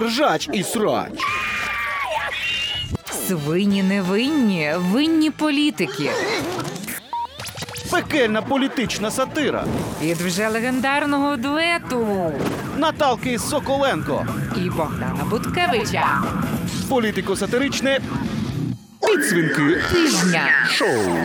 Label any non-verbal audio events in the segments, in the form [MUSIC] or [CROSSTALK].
Ржач і срач. Свині невинні, винні політики. Пекельна політична сатира. Від вже легендарного дуету Наталки Соколенко. і Богдана Буткевича. Політико-сатиричне підсвінки Тижня. шоу.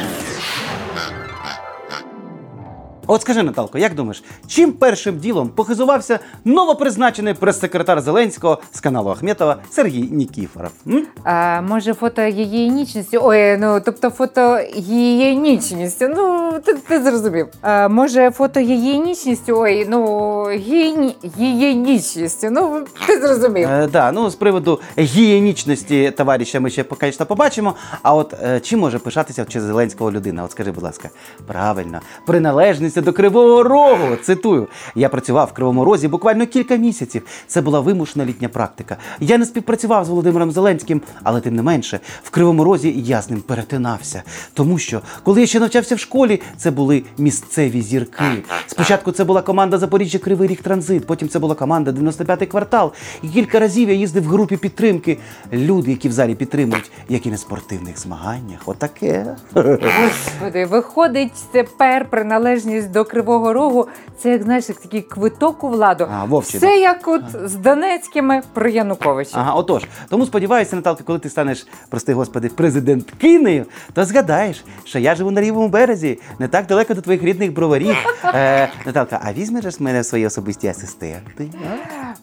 От скажи, Наталко, як думаєш, чим першим ділом похизувався новопризначений прес-секретар Зеленського з каналу Ахметова Сергій Нікіфоров? М? А, може, фото гігієнічності? Ой, ну тобто фото гігієнічністю. Ну, ти, ти зрозумів. А, може, фото гігієнічністю? Ой, ну гігієні... гігієнічністю. Ну, ти зрозумів. Е, да, ну з приводу гігієнічності товариша ми ще звісно, побачимо. А от е, чим може пишатися чи Зеленського людина? От скажи, будь ласка, правильно, приналежність до Кривого Рогу. Цитую, я працював в Кривому Розі буквально кілька місяців. Це була вимушена літня практика. Я не співпрацював з Володимиром Зеленським, але тим не менше, в Кривому Розі я з ним перетинався. Тому що, коли я ще навчався в школі, це були місцеві зірки. Спочатку це була команда Запоріжжя Кривий Ріг Транзит, потім це була команда 95-й квартал. І кілька разів я їздив в групі підтримки. Люди, які в залі підтримують, як і на спортивних змаганнях. Отаке. Господи, виходить тепер приналежність до Кривого Рогу. Це як знаєш, як такий квиток у владу. А, вовчий, Все як от з Донецькими про Януковича. Ага, отож. Тому сподіваюся, Наталка, коли ти станеш, прости господи, президенткинею, то згадаєш, що я живу на лівому березі, не так далеко до твоїх рідних броварів. [LAUGHS] Е, Наталка, а візьмеш ж мене свої особисті асистенти?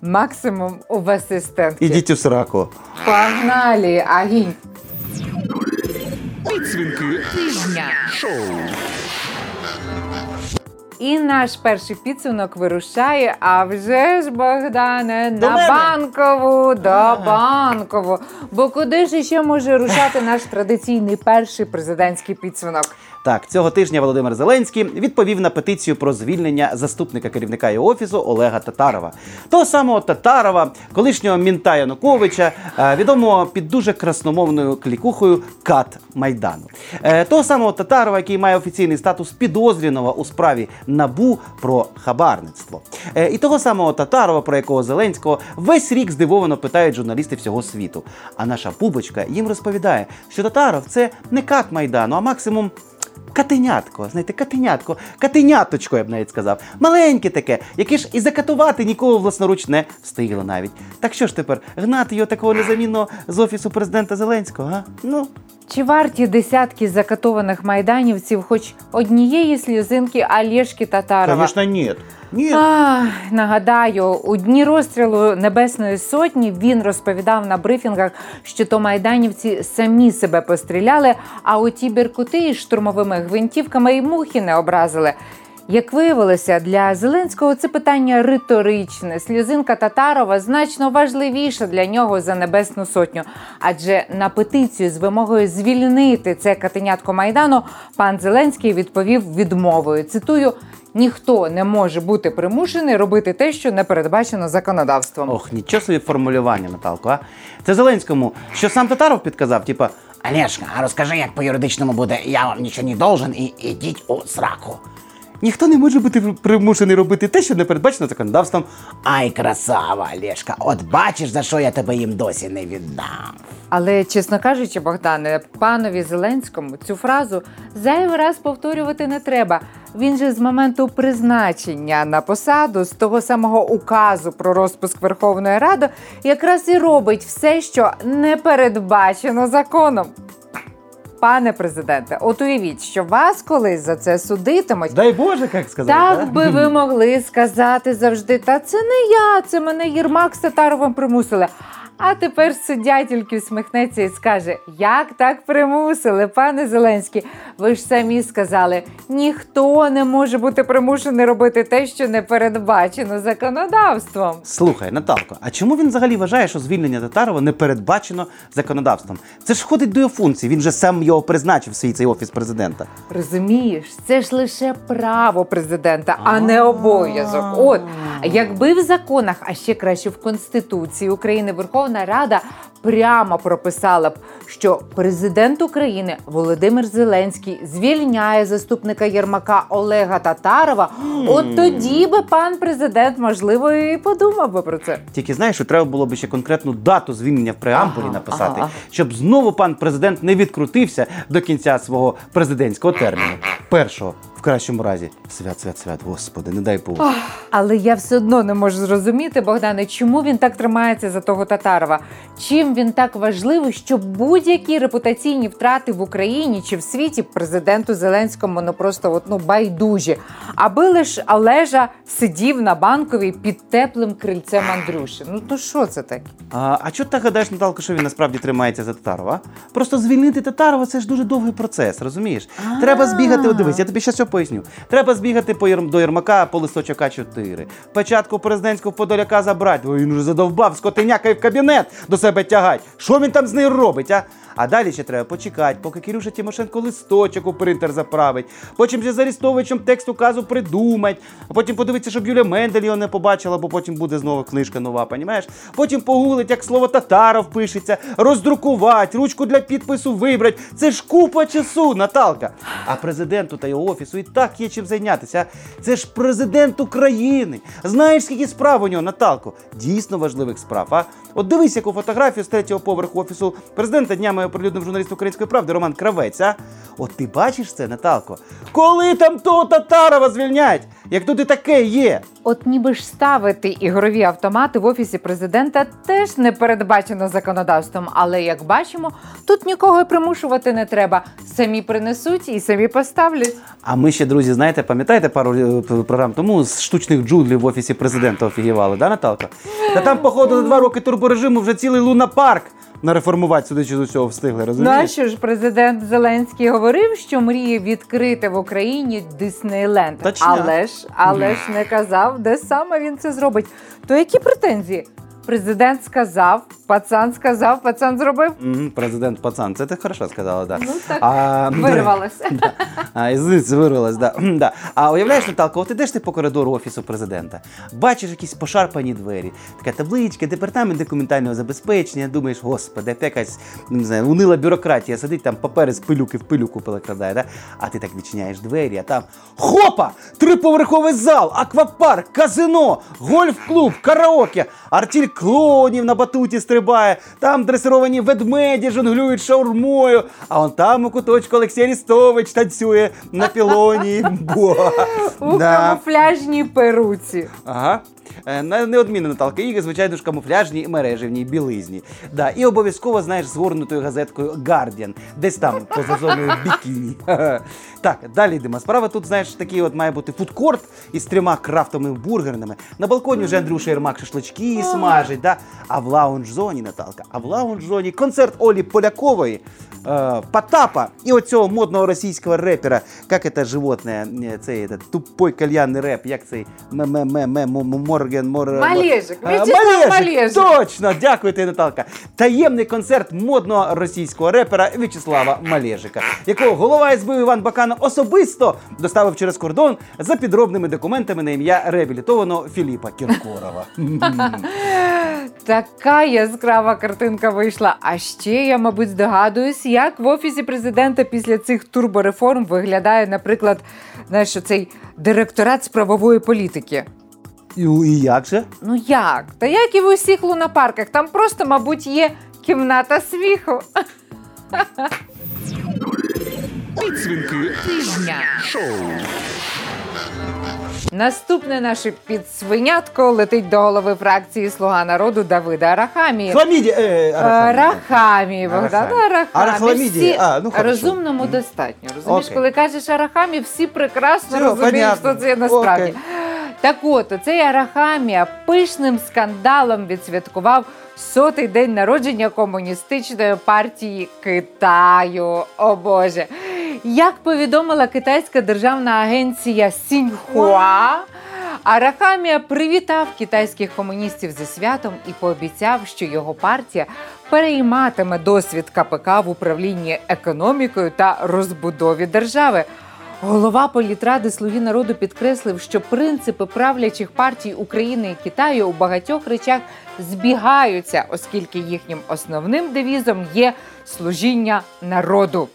Максимум у асистентки. Ідіть у сраку. Погнали, агінь. Підсвінки Тижня. шоу. І наш перший підсумок вирушає, а вже ж, Богдане, До на мене? банкову, до банкову. Бо куди ж ще може рушати наш традиційний перший президентський підсумок? Так, цього тижня Володимир Зеленський відповів на петицію про звільнення заступника керівника його офісу Олега Татарова. Того самого Татарова, колишнього мінта Януковича, е, відомого під дуже красномовною клікухою Кат Майдану. Е, Того самого Татарова, який має офіційний статус підозрюваного у справі набу про хабарництво. Е, І того самого Татарова, про якого Зеленського весь рік здивовано питають журналісти всього світу. А наша пубочка їм розповідає, що Татаров це не Кат Майдану, а максимум. Катенятко, знаєте, катенятко, катеняточко, я б навіть сказав. Маленьке таке, яке ж і закатувати нікого власноруч не встигло навіть. Так що ж тепер, гнати його такого незамінного з офісу президента Зеленського, а? Ну, Чи варті десятки закатованих майданівців хоч однієї сльозинки Олєшки Татарова? звісно, ні. Ні. А, нагадаю, у дні розстрілу Небесної Сотні він розповідав на брифінгах, що то майданівці самі себе постріляли, а оті біркути із штурмовими гвинтівками й мухи не образили. Як виявилося, для Зеленського це питання риторичне. Сльозинка Татарова значно важливіша для нього за небесну сотню. Адже на петицію з вимогою звільнити це катенятко майдану пан Зеленський відповів відмовою. Цитую: ніхто не може бути примушений робити те, що не передбачено законодавством. Ох, нічого собі формулювання, Наталко, а? Це Зеленському, що сам Татаров підказав, типа, Олежка, а розкажи, як по юридичному буде, я вам нічого не должен і ідіть у сраку. Ніхто не може бути примушений робити те, що не передбачено законодавством. Ай, красава, Олежка, от бачиш, за що я тебе їм досі не віддам. Але, чесно кажучи, Богдане, панові Зеленському цю фразу зайвий раз повторювати не треба. Він же з моменту призначення на посаду, з того самого указу про розпуск Верховної Ради, якраз і робить все, що не передбачено законом. Пане президенте, от уявіть, що вас колись за це судитимуть. Дай Боже, як сказати. Так да? би ви могли сказати завжди, та це не я, це мене Єрмак з Татаровим примусили. А тепер суддя тільки всміхнеться і скаже: як так примусили, пане Зеленський? Ви ж самі сказали, ніхто не може бути примушений робити те, що не передбачено законодавством. Слухай, Наталко, а чому він взагалі вважає, що звільнення Татарова не передбачено законодавством? Це ж входить до його функції, він же сам його призначив свій цей офіс президента. Розумієш, це ж лише право президента, а не обов'язок. От якби в законах, а ще краще в Конституції України Верховна Верховна Рада прямо прописала б, що президент України Володимир Зеленський звільняє заступника Єрмака Олега Татарова, от тоді би пан президент, можливо, і подумав би про це. Тільки знаєш, що треба було б ще конкретну дату звільнення в преамбулі Ага, написати, ага. щоб знову пан президент не відкрутився до кінця свого президентського терміну. Першого, в кращому разі, свят, свят, свят, господи, не дай Бог. Але я все одно не можу зрозуміти, Богдане, чому він так тримається за того Татарова? Чим він так важливий, що будь-які репутаційні втрати в Україні чи в світі президенту Зеленському ну просто от, ну, байдужі. Аби лиш Олежа сидів на банковій під теплим крильцем Андрюші. Ну то що це таке? А, а чого ти гадаєш, Наталко, що він насправді тримається за Татарова? Просто звільнити Татарова це ж дуже довгий процес, розумієш? Треба збігати, дивись, я тобі ще все поясню. Треба збігати по до Єрмака по листочок А4. Печатку президентського подоляка забрати. Він вже задовбав, скотиняка і в кабінет до себе тягать. Що він там з нею робить, а? А далі ще треба почекати, поки Кирюша Тимошенко листочок у принтер заправить. Потім вже з Арістовичем текст указу придумать. А потім подивитися, щоб Юля Мендель його не побачила, бо потім буде знову книжка нова, понімаєш? Потім погуглить, як слово татаров пишеться, роздрукувати, ручку для підпису вибрати. Це ж купа часу, Наталка. А президенту та його офісу і так є чим зайнятися. Це ж президент України. Знаєш, скільки справ у нього, Наталко? Дійсно важливих справ. А от дивись, яку фотографію третього поверху офісу президента днями оприлюднив журналіст української правди Роман Кравець. А от ти бачиш це, Наталко? Коли там того Татарова звільнять? Як тут і таке є? От ніби ж ставити ігрові автомати в офісі президента теж не передбачено законодавством. Але як бачимо, тут нікого й примушувати не треба. Самі принесуть і самі поставлять. А ми ще, друзі, знаєте, пам'ятаєте пару е, програм тому з штучних джунглів в офісі президента офігівали, да, Наталка? Та там, походу, за два роки турборежиму вже цілий лунапарк нареформувати, судячи з усього, встигли, Ну а розумієш? що ж президент Зеленський говорив, що мріє відкрити в Україні Диснейленд. Точно. Але ж, але ж не казав, де саме він це зробить. То які претензії? Президент сказав, пацан сказав, пацан зробив. Мгм, Президент пацан, це ти хорошо сказала, да. Ну так, А, Вирвалося. Да. А, із вирвалась, да. да. А уявляєш, Наталко, от ідеш ти по коридору офісу президента, бачиш якісь пошарпані двері, така табличка, департамент документального забезпечення. Думаєш, господи, опять якась не знаю, унила бюрократія, сидить там папери з пилюки в пилюку перекладає, да? А ти так відчиняєш двері, а там хопа! Триповерховий зал, аквапарк, казино, гольф-клуб, караоке, артіль клоунів на батуті стрибає, там дресировані ведмеді жонглюють шаурмою, а он там у куточку Олексій Арістович танцює на пілоні. [LAUGHS] У камуфляжній перуці. Ага. Е, не- Неодмінно Наталка Іга, звичайно ж, камуфляжній і мережевній білизні. Да. І обов'язково, знаєш, згорнутою газеткою Guardian, десь там поза зоною бікіні. [LAUGHS] Так, далі йдемо. Справа тут, знаєш, такий от має бути фудкорт із трьома крафтовими бургерними. На балконі вже Андрюша Єрмак шашлички смажить, да? а в лаунж-зоні, Наталка, а в лаунж-зоні концерт Олі Полякової, е, Потапа і оцього модного російського репера, як це животне, е, цей тупой кальянний реп, як цей ме-ме-ме-ме Морген Мор... Малежик, Е, В'ячеслав Малежик. Точно, дякую тобі, Наталка. Таємний концерт модного російського репера В'ячеслава Малежика, якого голова СБУ Іван Баканов особисто доставив через кордон за підробними документами на ім'я реабілітованого Філіпа Кіркорова. [LAUGHS] Така яскрава картинка вийшла. А ще я, мабуть, здогадуюсь, як в офісі президента після цих турбореформ виглядає, наприклад, знаєш, цей директорат з правової політики. І, і як же? Ну як? Та як і в усіх лунапарках, там просто, мабуть, є кімната сміху. Підсвінки Тижня. шоу. Наступне наше підсвинятко летить до голови фракції Слуга народу Давида Арахамії. Хламіді. Е, Арахамія. Арахамії, Богдан, Арахамії. Арахамії. Всі А, ну, хорошо. розумному достатньо. Розумієш, Окей. коли кажеш Арахамі, всі прекрасно Все, розуміють, понятно. що це насправді. Окей. Так от, цей Арахамія пишним скандалом відсвяткував сотий день народження комуністичної партії Китаю. О Боже. Як повідомила китайська державна агенція Сіньхуа, Арахамія привітав китайських комуністів зі святом і пообіцяв, що його партія перейматиме досвід КПК в управлінні економікою та розбудові держави. Голова політради Слуги народу підкреслив, що принципи правлячих партій України і Китаю у багатьох речах збігаються, оскільки їхнім основним девізом є служіння народу.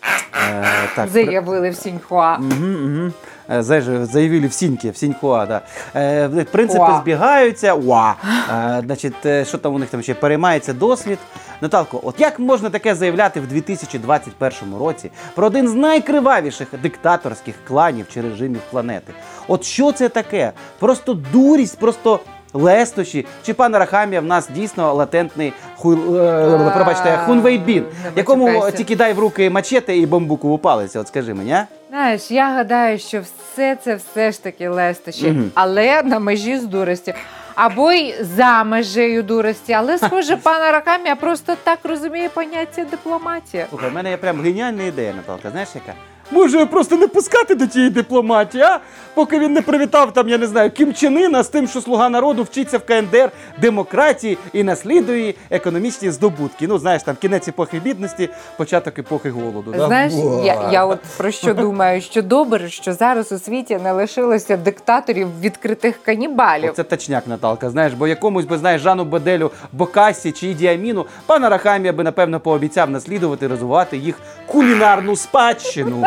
Е, так, Заявили в Сіньхуа. Угу, угу. Зайж- Заявили в Сінькі, в Сіньхуа, да. Е, принципи Уа. збігаються. Уа. Е, значить, е, що там у них там ще переймається досвід. Наталко, от як можна таке заявляти в 2021 році про один з найкривавіших диктаторських кланів чи режимів планети? От що це таке? Просто дурість, просто лестощі. Чи пан Рахамія в нас дійсно латентний хуй, е, пробачте, хунвейбін, якому тільки дай в руки мачете і бамбукову палицю. От скажи мені, а? Знаєш, я гадаю, що все це все ж таки лестощі, Мгм. але на межі з дурості. Або й за межею дурості. Але, схоже, [LAUGHS] пана Ракамія просто так розуміє поняття дипломатія. Слухай, в мене є прям геніальна ідея, Наталка. Знаєш яка? Може просто не пускати до тієї дипломатії, а? Поки він не привітав там, я не знаю, Кім Чен Ына з тим, що слуга народу вчиться в КНДР демократії і наслідує економічні здобутки. Ну, знаєш, там кінець епохи бідності, початок епохи голоду. да? Знаєш, я, я от про що думаю, що добре, що зараз у світі не лишилося диктаторів відкритих канібалів. Це точняк, Наталка. Знаєш, бо якомусь би знаєш Жану Беделю, Бокасі чи Ідіаміну, пан Арахамія би напевно пообіцяв наслідувати розвивати їх кулінарну спадщину.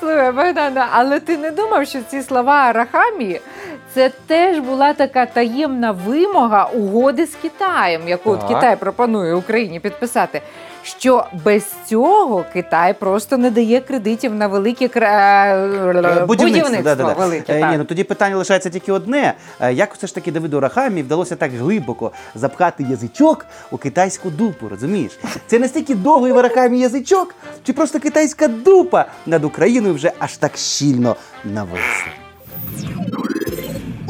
Слухай, Богдана, але ти не думав, що ці слова Арахамії це теж була така таємна вимога угоди з Китаєм, яку от Так. Китай пропонує Україні підписати. Що без цього Китай просто не дає кредитів на велике кра... будівництво. да, да, да. велике, Е, так. ні, ну тоді питання лишається тільки одне: Е, як все ж таки Давиду Рахамі вдалося так глибоко запхати язичок у китайську дупу, розумієш? Це настільки довгий в Арахамі язичок, чи просто китайська дупа над Україною вже аж так щільно нависла.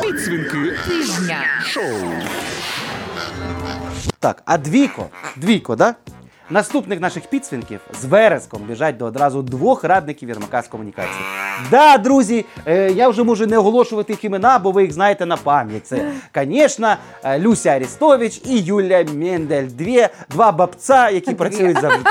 Підсвінки Тижня. Так, а двійко, двійко, да? Наступних наших підсвінків з вереском біжать до одразу двох радників Єрмака з комунікації. Да, друзі, е, я вже можу не оголошувати їх імена, бо ви їх знаєте на пам'ять. Це, звісно, е, Люся Арістович і Юлія Мендель. Дві, два бабця, які працюють завжди.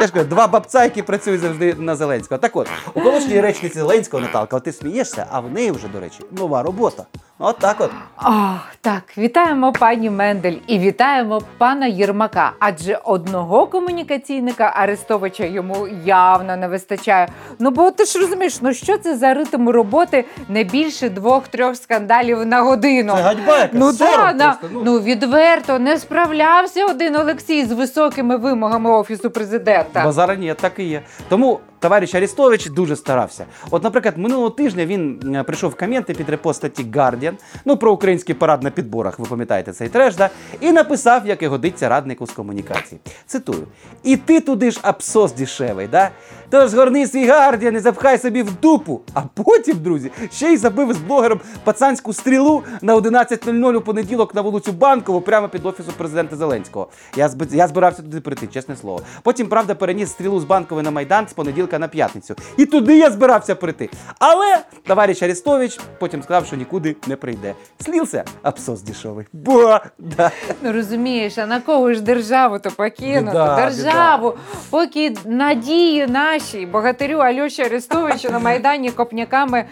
Я ж кажу, два бабця, які працюють завжди на Зеленського. Так от, у колишньої речниці Зеленського, Наталка, от ти смієшся, а в неї вже, до речі, нова робота. От так от. Ах, так, вітаємо пані Мендель і вітаємо пана Єрмака. Адже одного комунікаційника Арестовича йому явно не вистачає. Ну бо ти ж розумієш, ну що це за ритм роботи не більше двох-трьох скандалів на годину. Це ганьба якась, Ну да, просто, ну. ну відверто не справлявся один Олексій з високими вимогами офісу президента. Базара ні, так і є. Тому товариш Арістович дуже старався. От, наприклад, минулого тижня він е, прийшов в коменти під репост статті Guardian, ну про український парад на підборах, ви пам'ятаєте цей треш, да? і написав, як і годиться раднику з комунікації. Цитую: І ти туди ж абсос дешевий, да? Тож згорни свій Guardian і запхай собі в дупу. А потім, друзі, ще й забив з блогером пацанську стрілу на 11.00 у понеділок на вулицю Банкову, прямо під офісу президента Зеленського. Я, зб... я збирався туди прийти, чесне слово. Потім, правда, переніс стрілу з банкової на Майдан з понеділка на п'ятницю. І туди я збирався прийти. Але товариш Арестович потім сказав, що нікуди не прийде. Слівся абсос дешевий. Бо, да. Ну розумієш, а на кого ж державу то покинути? Біда, державу, поки надії наші богатирю Альоші Арестовичу на майдані копняками.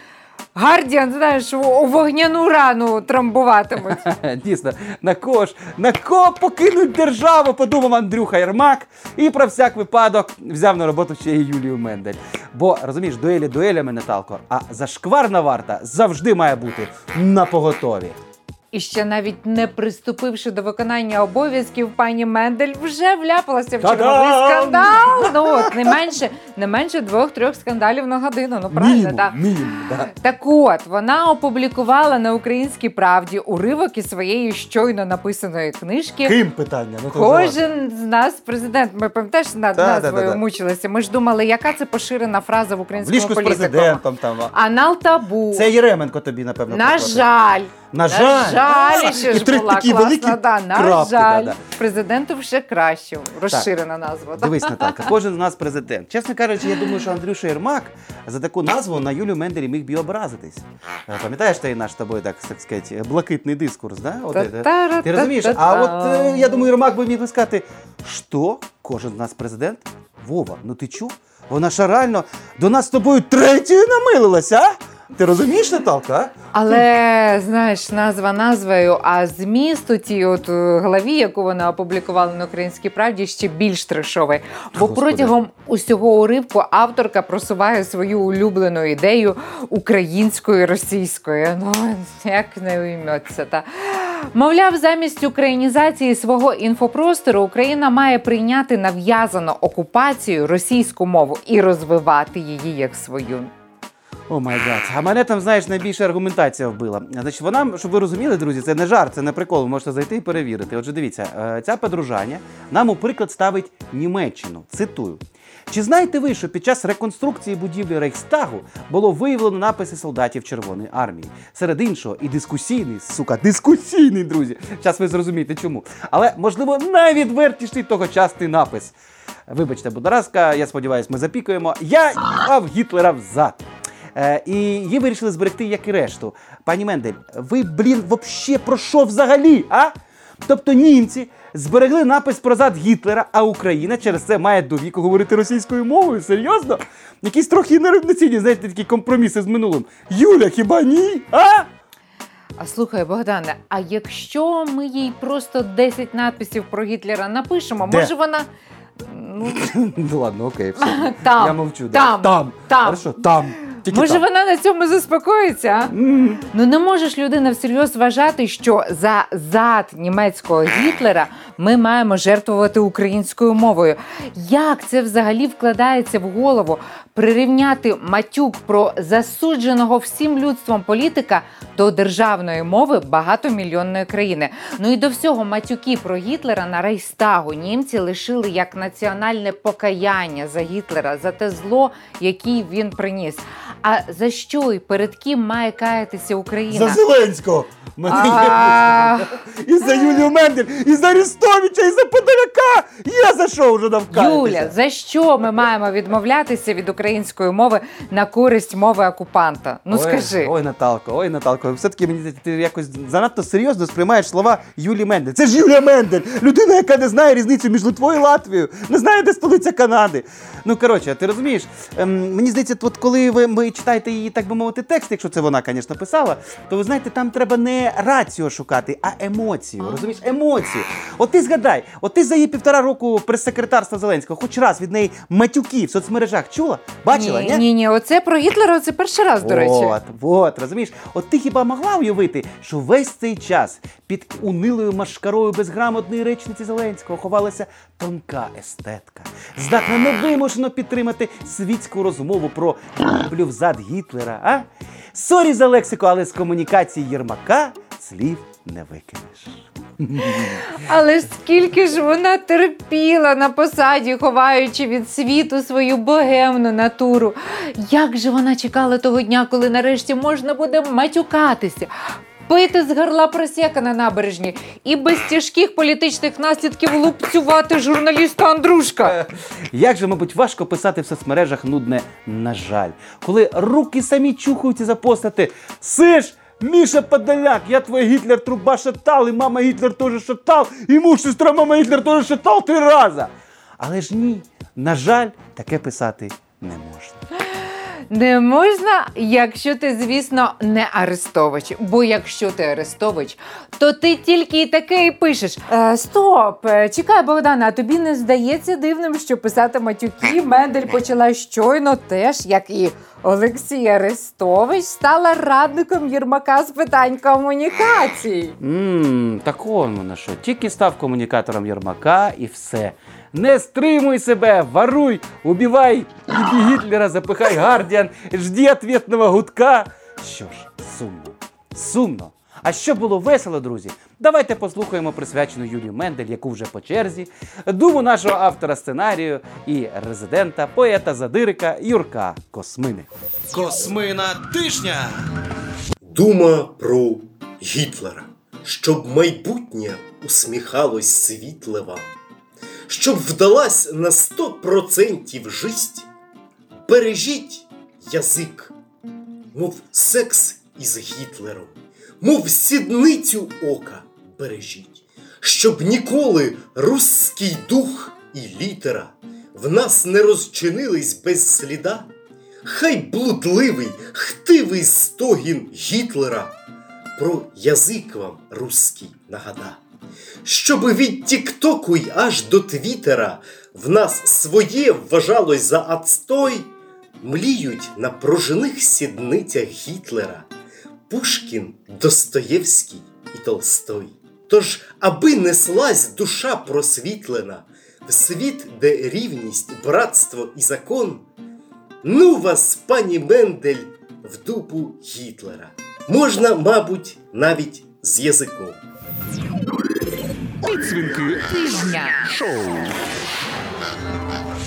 Гардіан, знаєш, у- вогняну рану трамбуватимуть. [LAUGHS] Дійсно, на кого ж, на кого покинуть державу, подумав Андрюха Єрмак, і про всяк випадок взяв на роботу ще й Юлію Мендель. Бо розумієш, дуелі дуелями Наталко, а зашкварна варта завжди має бути на поготові. І ще навіть не приступивши до виконання обов'язків, пані Мендель вже вляпалася в черговий скандал. Ну от не менше, не менше двох-трьох скандалів на годину. Ну правильно, Мінімум, так. да. Так от вона опублікувала на українській правді уривок із своєї щойно написаної книжки. Ким питання? Ну. Кожен з нас президент. Ми пам'ятаєш над Да, да, назвою да, да. мучилися. Ми ж думали, яка це поширена фраза в українському з політику. президентом там. Анал табу. Це Єременко тобі, напевно. На жаль. На жаль. жаль, що ж була такі класна, великі да, на крапки, жаль. да, да. Президенту вже краще. Розширена назва. да. Дивись, Наталка, кожен з нас президент. Чесно кажучи, я думаю, що Андрюша Єрмак за таку назву на Юлю Менделі міг би образитись. Е, Пам'ятаєш той наш з тобою, так, так сказати, блакитний дискурс, да? От. Ти розумієш? А от е, я думаю, Єрмак би міг би сказати, що кожен з нас президент? Вова, ну ти чув? Вона ж реально до нас з тобою третьою намилилася, а? Ти розумієш, Наталка? а? Але знаєш, назва назвою, а зміст у тій от е, главі, яку вона опублікувала на українській правді, ще більш трешовий. Бо Господи. протягом усього уривку авторка просуває свою улюблену ідею української російської. Ну як не уйметься. Та мовляв, замість українізації свого інфопростору Україна має прийняти нав'язану окупацію російську мову і розвивати її як свою. Oh my God. А мене там, знаєш, найбільша аргументація вбила. Значить, вона, щоб ви розуміли, друзі, це не жарт, це не прикол. Ви можете зайти і перевірити. Отже, дивіться, е, ця подружання нам у приклад ставить Німеччину. Цитую. Чи знаєте ви, що під час реконструкції будівлі Рейхстагу було виявлено написи солдатів Червоної армії? Серед іншого, і дискусійний, сука, дискусійний, друзі. Зараз ви зрозумієте чому. Але, можливо, найвідвертіший тогочасний напис. Вибачте, будь ласка, я сподіваюся, ми запікуємо. Я їбав Гітлера взад. Е, і її вирішили зберегти, як і решту. Пані Мендель, ви, блін, вообще про що взагалі? а? Тобто німці зберегли напис про зад Гітлера, а Україна через це має до віку говорити російською мовою. Серйозно? Якісь трохи нерівноцінні, знаєте, такі компроміси з минулим. Юля, хіба ні? А? А слухай, Богдане, а якщо ми їй просто 10 надписів про Гітлера напишемо, Де? може вона. Ну, [LAUGHS] Ну ладно, окей, все. Там, Я мовчу. да. там, там. там. Хорошо, там. Тільки може там. вона на цьому заспокоїться? а? Ну не може ж людина всерйоз вважати, що за зад німецького Гітлера ми маємо жертвувати українською мовою. Як це взагалі вкладається в голову прирівняти матюк про засудженого всім людством політика до державної мови багатомільйонної країни? Ну і до всього матюки про Гітлера на Рейхстагу німці лишили як національне покаяння за Гітлера, за те зло, яке він приніс. А за що і перед ким має каятися Україна? За Зеленського! Мене А, є. [LAUGHS] І за Юлію Мендель, і за Арестовича, і за Подоляка! Я за що вже навкаятися? Юля, за що ми маємо відмовлятися від української мови на користь мови окупанта? Ну ой, скажи. Ой, Наталко, ой, Наталко, все-таки мені здається, ти якось занадто серйозно сприймаєш слова Юлії Мендель. Це ж Юлія Мендель, людина, яка не знає різницю між Литвою і Латвією, не знає, де столиця Канади. Ну, коротше, ти розумієш, ем, мені здається, от коли ви, ви читаєте її, так би мовити, текст, якщо це вона, звісно, писала, то ви знаєте, там треба не раціо шукати, а емоцію. Розумієш, емоцію. От ти згадай, от ти за її півтора року прес-секретарства Зеленського, хоч раз від неї матюки в соцмережах чула? Бачила? ні, ні, ні, оце про Гітлера, це перший раз, до речі. От, от, розумієш? От ти хіба могла уявити, що весь цей час під унилою машкарою безграмотної речниці Зеленського ховалася тонка естетка, здатна невимушено підтримати світську розмову про «люблю в зад Гітлера, а? Сорі за лексику, але з комунікації Єрмака слів не викинеш. Але ж скільки ж вона терпіла на посаді, ховаючи від світу свою богемну натуру. Як же вона чекала того дня, коли нарешті можна буде матюкатися, пити з горла просека на набережні і без тяжких політичних наслідків лупцювати журналіста Андрушка. Як же, мабуть, важко писати в соцмережах нудне на жаль, коли руки самі чухаються запостати. Сиш! Міша Подоляк, я твой Гітлер труба шатал, і мама Гітлер теж шатал, і муж сестра мама Гітлер теж шатал три рази. Але ж ні, на жаль, таке писати не можна. Не можна, якщо ти, звісно, не Арестович. Бо якщо ти Арестович, то ти тільки і таке і пишеш. Е, стоп, е, чекай, Богдана, а тобі не здається дивним, що писати матюки Мендель почала щойно теж, як і Олексій Арестович, стала радником Єрмака з питань комунікацій. Ммм, так он воно що. Тільки став комунікатором Єрмака і все. Не стримуй себе, воруй, убивай, іди Гітлера, запихай Гардіан, жди ответного гудка. Що ж, сумно, сумно. А що було весело, друзі? Давайте послухаємо присвячену Юлію Мендель, яку вже по черзі, думу нашого автора сценарію і резидента, поета задирика Юрка Космини. Космина тижня. Дума про Гітлера, щоб майбутнє усміхалось світле вам, щоб вдалась на сто процентів жисть, бережіть язик, мов секс із Гітлером, мов сідницю ока бережіть, щоб ніколи русський дух і літера в нас не розчинились без сліда, хай блудливий, хтивий стогін Гітлера про язик вам руський нагада. Щоби від Тіктоку й аж до Твіттера в нас своє вважалось за отстой, мліють на пружиних сідницях Гітлера Пушкін, Достоєвський і Толстой. Тож, аби неслась душа просвітлена в світ, де рівність, братство і закон, ну вас, пані Мендель, в дупу Гітлера. Можна, мабуть, навіть з язиком. Тижня.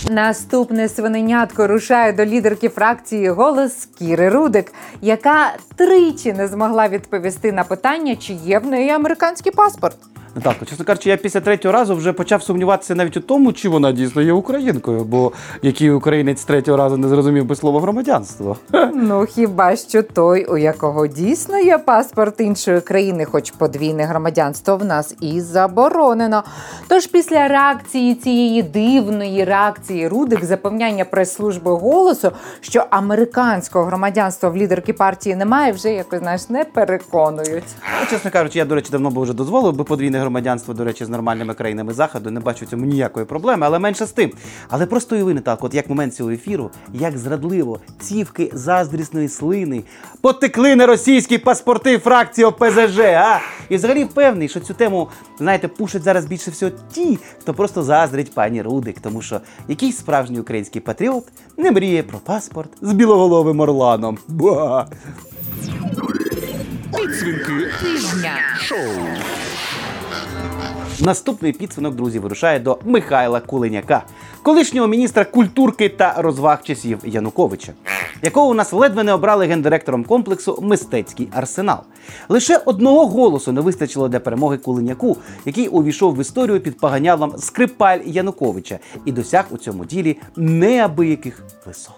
Наступне свиненятко рушає до лідерки фракції голос Кіри Рудик, яка тричі не змогла відповісти на питання, чи є в неї американський паспорт. Наталко, чесно кажучи, я після третього разу вже почав сумніватися навіть у тому, чи вона дійсно є українкою, бо який українець третього разу не зрозумів би слово громадянство. Ну хіба що той, у якого дійсно є паспорт іншої країни, хоч подвійне громадянство в нас і заборонено. Тож після реакції цієї дивної реакції Рудик запевняння прес-служби голосу, що американського громадянства в лідерки партії немає, вже якось знаєш не переконують. Ну, чесно кажучи, я, до речі, давно би вже дозволив би подвійне громадянство, до речі, з нормальними країнами заходу. Не бачу в цьому ніякої проблеми, але менше з тим. Але просто уяви не так, от як момент цього ефіру, як зрадливо цівки заздрісної слини потекли на російські паспорти фракції ОПЗЖ. А і взагалі впевнений, що цю тему, знаєте, пушать зараз більше всього ті, хто просто заздрить пані Рудик, тому що якийсь справжній український патріот не мріє про паспорт з білоголовим орланом. Ба! Тижня. Наступний підсвинок, друзі, вирушає до Михайла Кулиняка, колишнього міністра культурки та розваг часів Януковича, якого у нас ледве не обрали гендиректором комплексу Мистецький арсенал. Лише одного голосу не вистачило для перемоги Кулиняку, який увійшов в історію під поганялом Скрипаль Януковича і досяг у цьому ділі неабияких висот.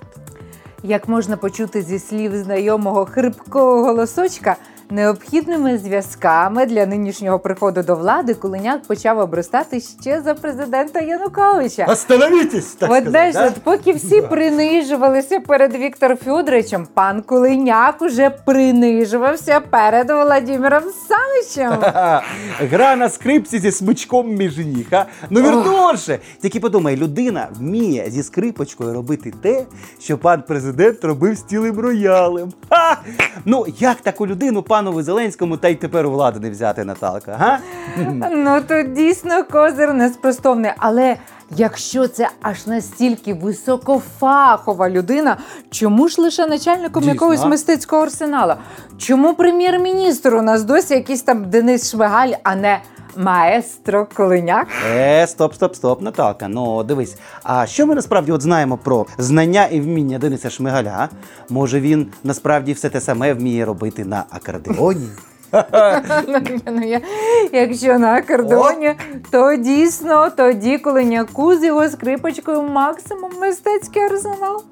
Як можна почути зі слів знайомого хрипкого голосочка, необхідними зв'язками для нинішнього приходу до влади Кулиняк почав обростати ще за президента Януковича. Остановітесь! Так знаєш, сказати, от поки всі принижувалися перед Віктором Федоровичем, пан Кулиняк уже принижувався перед Володимиром Саничем. [LAUGHS] Гра на скрипці зі смичком між ніг. а? Ну віртуоше! Тільки подумай, людина вміє зі скрипочкою робити те, що пан президент робив з цілим роялем. Ха! Ну як таку людину панові Зеленському та й тепер у владу не взяти, Наталка? Га? Ну то дійсно козир неспростовний. Але якщо це аж настільки високофахова людина, чому ж лише начальником Дійсно, якогось мистецького арсеналу? Чому прем'єр-міністр у нас досі якийсь там Денис Швигаль, а не маестро Колиняк? Е, стоп, стоп, стоп, Наталка. Ну дивись, а що ми насправді от знаємо про знання і вміння Дениса Шмигаля? Може він насправді все те саме вміє робити на акордеоні? Ну, ну, я- Якщо на акордеоні, то дійсно тоді Колиняку з його скрипочкою максимум мистецький арсенал.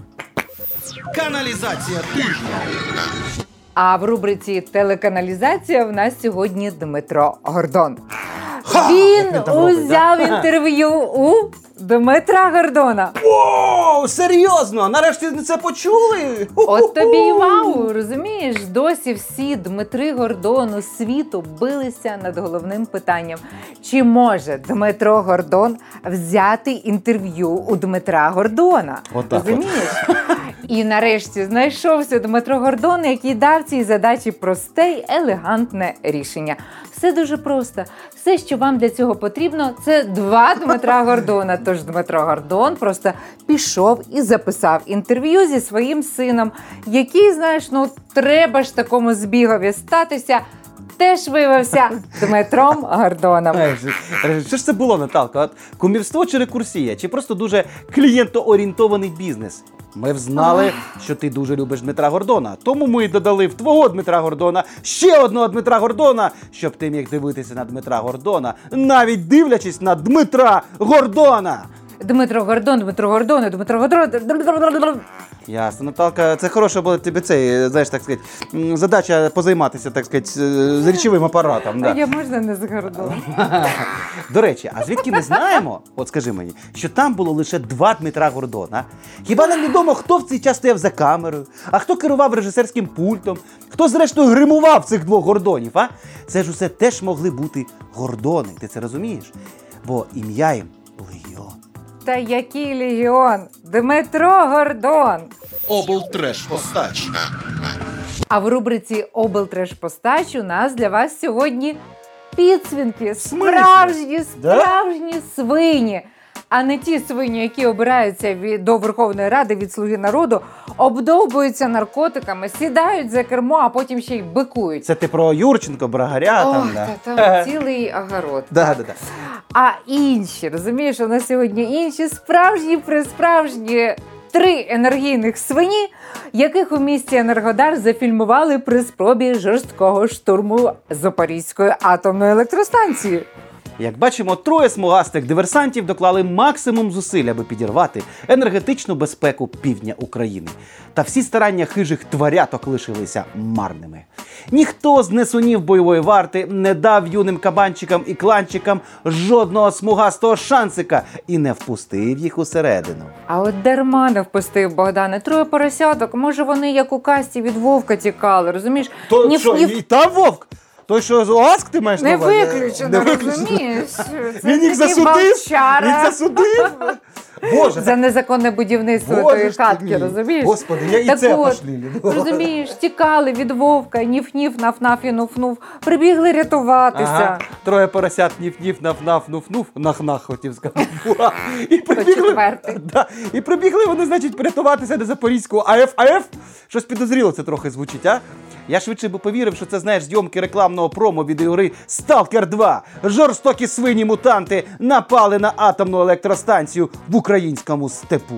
Каналізація тижня. А в рубриці телеканалізація в нас сьогодні Дмитро Гордон. Він узяв інтерв'ю у Дмитра Гордона. О, серйозно! Нарешті це почули? От тобі й вау, розумієш? Досі всі Дмитри Гордону світу билися над головним питанням: чи може Дмитро Гордон взяти інтерв'ю у Дмитра Гордона? Отак от. розумієш? І нарешті знайшовся Дмитро Гордон, який дав цій задачі просте й елегантне рішення. Все дуже просто. Все, що вам для цього потрібно, це два Дмитра Гордона. Тож Дмитро Гордон просто пішов і записав інтерв'ю зі своїм сином, який, знаєш, ну треба ж такому збігові статися. Теж виявився Дмитром Гордоном. Що ж це було, Наталка? От кумівство чи рекурсія, чи просто дуже клієнтоорієнтований бізнес? Ми взнали, що ти дуже любиш Дмитра Гордона. Тому ми додали в твого Дмитра Гордона ще одного Дмитра Гордона, щоб ти міг дивитися на Дмитра Гордона, навіть дивлячись на Дмитра Гордона. Дмитро Гордон, Дмитро Гордон, Дмитро Гордон. Ясно, Наталка, це хороша була тобі цей, знаєш, так сказати, м, задача позайматися, так сказати, з з речовим апаратом. А Да. я можна не з Гордоном? [LAUGHS] До речі, а звідки ми знаємо, от скажи мені, що там було лише два Дмитра Гордона? Хіба нам відомо, хто в цей час стояв за камерою, а хто керував режисерським пультом, хто зрештою гримував цих двох гордонів? А це ж усе теж могли бути гордони. Ти це розумієш? Бо ім'я їм. Та який легіон? Дмитро Гордон. Облтреш постач. А в рубриці Облтреш-постач у нас для вас сьогодні підсвінки. Справжні, Да? справжні свині. А не ті свині, які обираються від, до Верховної Ради від Слуги народу, обдовбуються наркотиками, сідають за кермо, а потім ще й бикують. Це ти про Юрченко, Брагаря Ох, там. Да. та там цілий огород. Да, да, да. А інші, розумієш, у нас сьогодні інші справжні присправжні три енергійних свині, яких у місті Енергодар зафільмували при спробі жорсткого штурму Запорізької атомної електростанції. Як бачимо, троє смугастих диверсантів доклали максимум зусиль, аби підірвати енергетичну безпеку півдня України. Та всі старання хижих тваряток лишилися марними. Ніхто з несунів бойової варти не дав юним кабанчикам і кланчикам жодного смугастого шансика і не впустив їх усередину. А от дарма не впустив Богдане троє поросяток. Може, вони як у касті від вовка тікали, розумієш? То Ні в- що, ні в- і там вовк? Той, що з ОАСК ти маєш Не на увазі? Не виключено. розумієш? Він їх засудив? Він засудив? [LAUGHS] Боже, За незаконне будівництво тої хатки, розумієш? Господи, я і так це от. Розумієш, тікали від вовка, ніф-ніф, наф-наф і нуф-нуф, прибігли рятуватися. Ага. Троє поросят ніф-ніф, наф-наф, нуф-нуф, нах-нах, хотів сказати. І прибігли, да, і прибігли вони, значить, порятуватися до Запорізького АФ. АФ? Щось підозріло це трохи звучить, а? Я швидше би повірив, що це, знаєш, зйомки рекламного промо відеогри Сталкер 2. Жорстокі свині мутанти напали на атомну електростанцію в українському степу.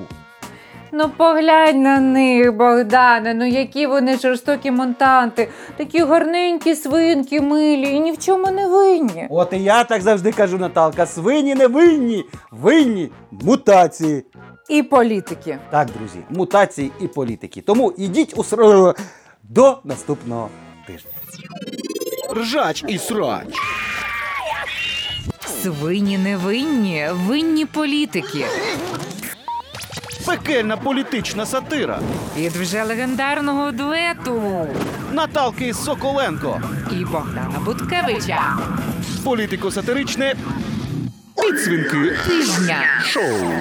Ну поглянь на них, Богдане, ну які вони жорстокі монтанти, такі гарненькі свинки, милі і ні в чому не винні. От і я так завжди кажу, Наталка, свині не винні, винні мутації. І політики. Так, друзі, мутації і політики. Тому ідіть у ср... до наступного тижня. Ржач і срач. Свині не винні політики. Пекельна політична сатира. Від вже легендарного дуету Наталки Соколенко. і Богдана Буткевича. Політико-сатиричне. Підсвінки Тижня. шоу.